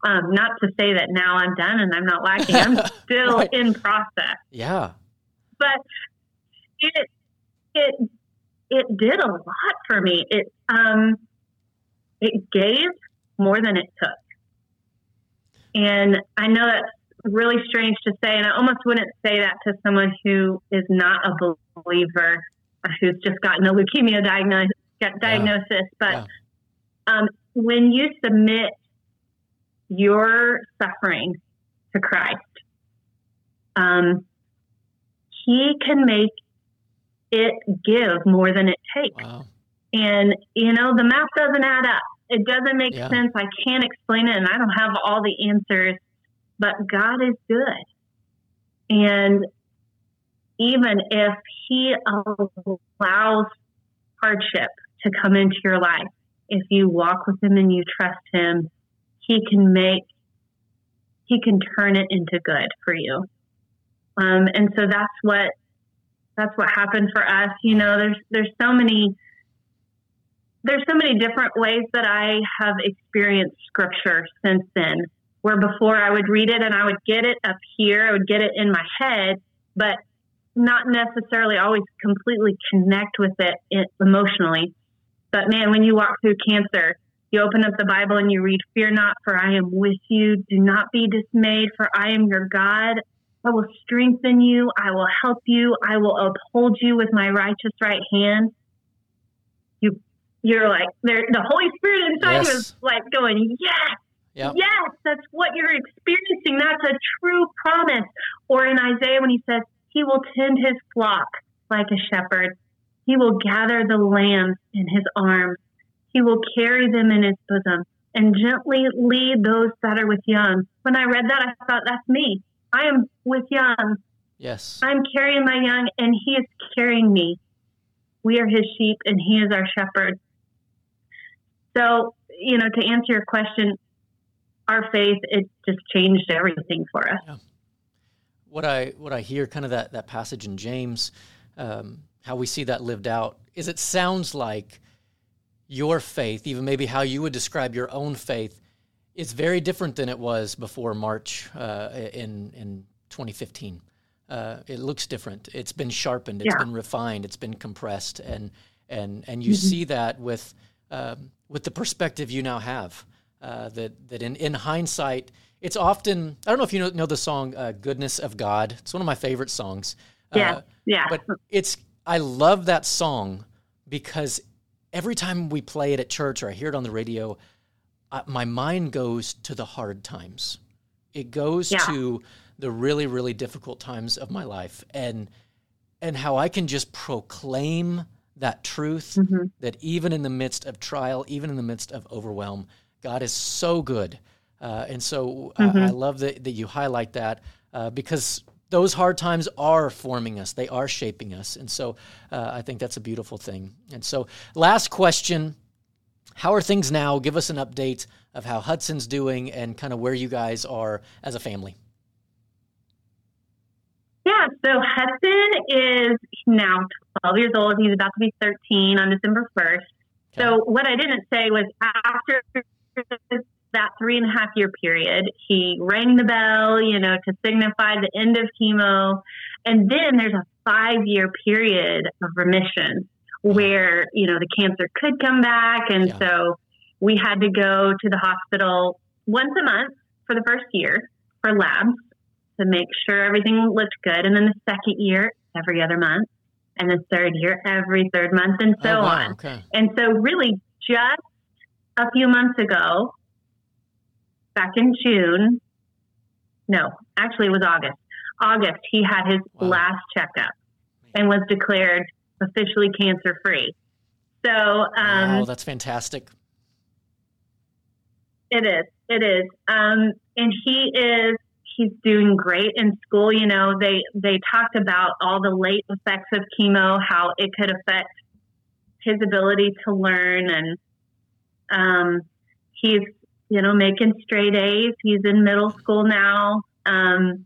Um, not to say that now I'm done and I'm not lacking. I'm still right. in process. Yeah. But it it it did a lot for me. It um it gave more than it took. And I know that's really strange to say, and I almost wouldn't say that to someone who is not a believer who's just gotten a leukemia diagnosis. diagnosis. Yeah. But yeah. Um, when you submit your suffering to Christ, um, He can make it give more than it takes. Wow. And, you know, the math doesn't add up. It doesn't make yeah. sense. I can't explain it, and I don't have all the answers, but God is good. And even if He allows hardship to come into your life, if you walk with Him and you trust Him, He can make, He can turn it into good for you. Um, and so that's what that's what happened for us. You know, there's there's so many there's so many different ways that I have experienced scripture since then. Where before I would read it and I would get it up here, I would get it in my head, but not necessarily always completely connect with it emotionally. But man, when you walk through cancer, you open up the Bible and you read, Fear not, for I am with you. Do not be dismayed, for I am your God. I will strengthen you. I will help you. I will uphold you with my righteous right hand. You, you're like, the Holy Spirit inside yes. you is like going, Yes, Yep. Yes, that's what you're experiencing. That's a true promise. Or in Isaiah, when he says, He will tend his flock like a shepherd, He will gather the lambs in his arms, He will carry them in his bosom, and gently lead those that are with young. When I read that, I thought, That's me. I am with young. Yes. I'm carrying my young, and He is carrying me. We are His sheep, and He is our shepherd. So, you know, to answer your question, our faith, it just changed everything for us. Yeah. What I what I hear, kind of that that passage in James, um, how we see that lived out, is it sounds like your faith, even maybe how you would describe your own faith, is very different than it was before March uh, in in 2015. Uh, it looks different. It's been sharpened. It's yeah. been refined. It's been compressed, and and and you mm-hmm. see that with um, with the perspective you now have uh, that that in, in hindsight, it's often I don't know if you know, know the song uh, "Goodness of God." It's one of my favorite songs. Yeah, uh, yeah. But it's I love that song because every time we play it at church or I hear it on the radio, my mind goes to the hard times. It goes yeah. to the really really difficult times of my life and and how I can just proclaim that truth mm-hmm. that even in the midst of trial, even in the midst of overwhelm, God is so good. Uh, and so uh, mm-hmm. I love that, that you highlight that uh, because those hard times are forming us, they are shaping us. And so uh, I think that's a beautiful thing. And so, last question How are things now? Give us an update of how Hudson's doing and kind of where you guys are as a family. Yeah, so Hudson is now 12 years old. He's about to be 13 on December 1st. Okay. So, what I didn't say was after that three and a half year period, he rang the bell, you know, to signify the end of chemo. And then there's a five year period of remission where, you know, the cancer could come back. And yeah. so we had to go to the hospital once a month for the first year for labs to make sure everything looked good. And then the second year, every other month. And the third year, every third month, and so oh, wow. on. Okay. And so, really, just a few months ago, back in June, no, actually it was August. August, he had his wow. last checkup and was declared officially cancer free. So, um, wow, that's fantastic. It is. It is. Um, and he is. He's doing great in school. You know, they they talked about all the late effects of chemo, how it could affect his ability to learn and um, he's, you know, making straight A's. He's in middle school now. Um,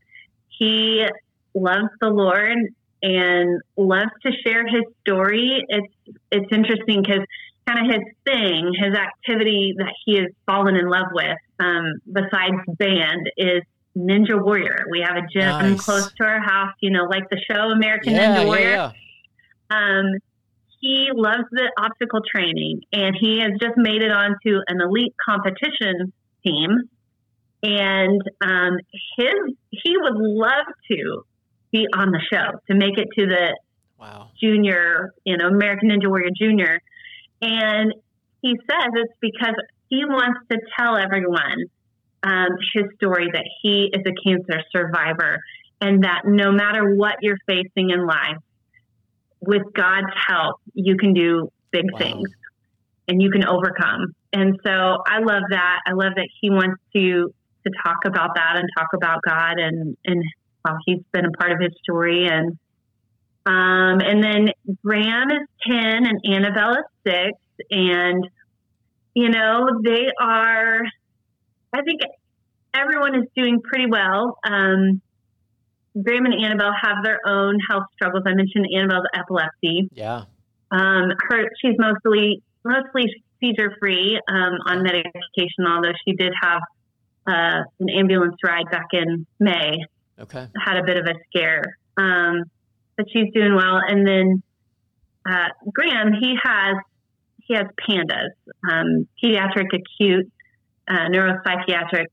he loves the Lord and loves to share his story. It's it's interesting because kind of his thing, his activity that he has fallen in love with, um, besides band, is Ninja Warrior. We have a gym nice. close to our house, you know, like the show American yeah, Ninja Warrior. Yeah, yeah. Um, he loves the obstacle training and he has just made it onto an elite competition team. And um, his he would love to be on the show to make it to the wow. junior, you know, American Ninja Warrior Junior. And he says it's because he wants to tell everyone um, his story that he is a cancer survivor and that no matter what you're facing in life, with God's help, you can do big wow. things and you can overcome. And so I love that. I love that he wants to to talk about that and talk about God and and how he's been a part of his story and um, and then Graham is ten and Annabelle is six and you know they are I think everyone is doing pretty well. Um, Graham and Annabelle have their own health struggles. I mentioned Annabelle's epilepsy. Yeah. Um, her she's mostly mostly seizure free um, on medication, although she did have uh, an ambulance ride back in May. Okay. Had a bit of a scare. Um, but she's doing well. And then uh, Graham, he has he has pandas, um, pediatric acute uh, neuropsychiatric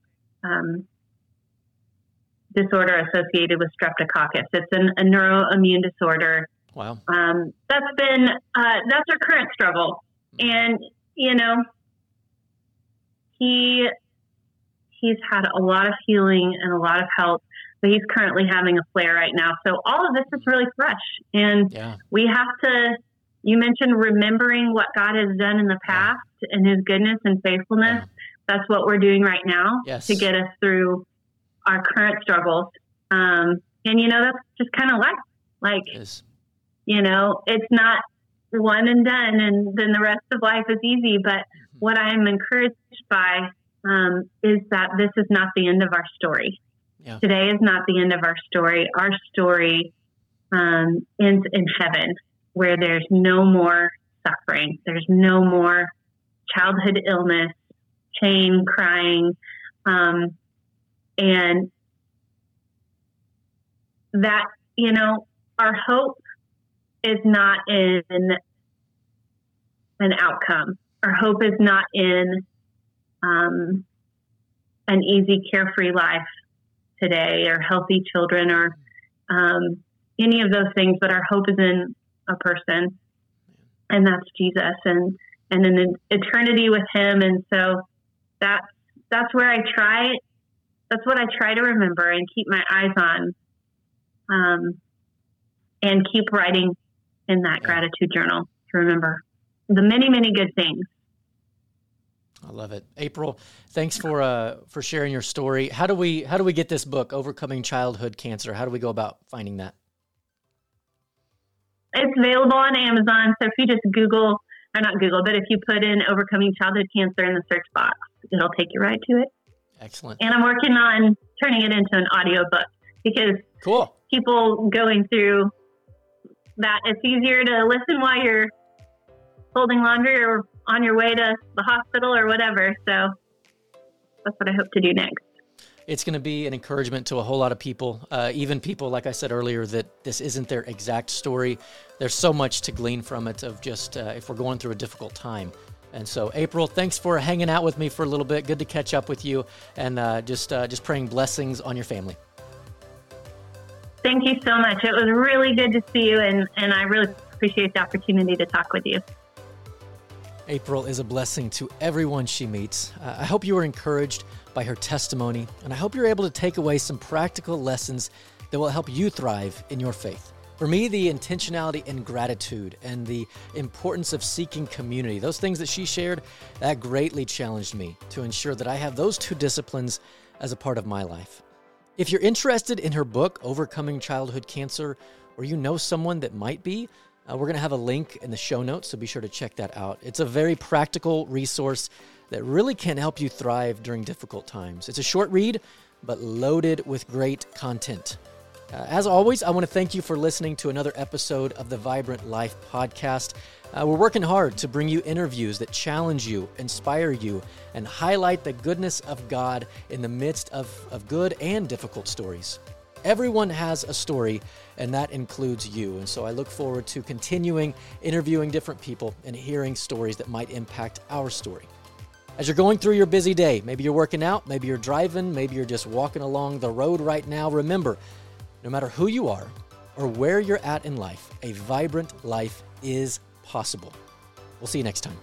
um, disorder associated with streptococcus. It's an, a neuroimmune disorder. Wow. Um, that's been uh, that's our current struggle, and you know, he he's had a lot of healing and a lot of help, but he's currently having a flare right now. So all of this is really fresh, and Yeah. we have to. You mentioned remembering what God has done in the past and His goodness and faithfulness. That's what we're doing right now Yes. to get us through our current struggles. Um, and you know, that's just kind of life. Like Is you know, it's not one and done, and then the rest of life is easy. But what I am encouraged by um, is that this is not the end of our story. Yeah. Today is not the end of our story. Our story um, ends in heaven, where there's no more suffering, there's no more childhood illness, pain, crying, um, and that you know our hope is not in an outcome. Our hope is not in um, an easy, carefree life today, or healthy children, or um, any of those things. But our hope is in a person, and that's Jesus, and and an eternity with Him. And so that's that's where I try. That's what I try to remember and keep my eyes on, um, and keep writing in that gratitude journal to remember the many, many good things. I love it, April. Thanks for uh, for sharing your story. How do we how do we get this book, Overcoming Childhood Cancer? How do we go about finding that? It's available on Amazon. So if you just Google, or not Google, but if you put in overcoming childhood cancer in the search box, it'll take you right to it. Excellent. And I'm working on turning it into an audiobook because Cool. people going through that, it's easier to listen while you're folding laundry or on your way to the hospital or whatever. So that's what I hope to do next. It's going to be an encouragement to a whole lot of people, uh, even people, like I said earlier, that this isn't their exact story. There's so much to glean from it of just uh, if we're going through a difficult time. And so, April, thanks for hanging out with me for a little bit. Good to catch up with you, and uh, just uh, just praying blessings on your family. Thank you so much. It was really good to see you, and, and I really appreciate the opportunity to talk with you. April is a blessing to everyone she meets. Uh, I hope you were encouraged by her testimony, and I hope you're able to take away some practical lessons that will help you thrive in your faith. For me, the intentionality and gratitude and the importance of seeking community, those things that she shared, that greatly challenged me to ensure that I have those two disciplines as a part of my life. If you're interested in her book, Overcoming Childhood Cancer, or you know someone that might be, uh, we're going to have a link in the show notes, so be sure to check that out. It's a very practical resource that really can help you thrive during difficult times. It's a short read, but loaded with great content. Uh, as always, I want to thank you for listening to another episode of the Vibrant Life podcast. Uh, we're working hard to bring you interviews that challenge you, inspire you, and highlight the goodness of God in the midst of, of good and difficult stories. Everyone has a story, and that includes you. And so I look forward to continuing interviewing different people and hearing stories that might impact our story. As you're going through your busy day, maybe you're working out, maybe you're driving, maybe you're just walking along the road right now, remember, no matter who you are or where you're at in life, a vibrant life is possible. We'll see you next time.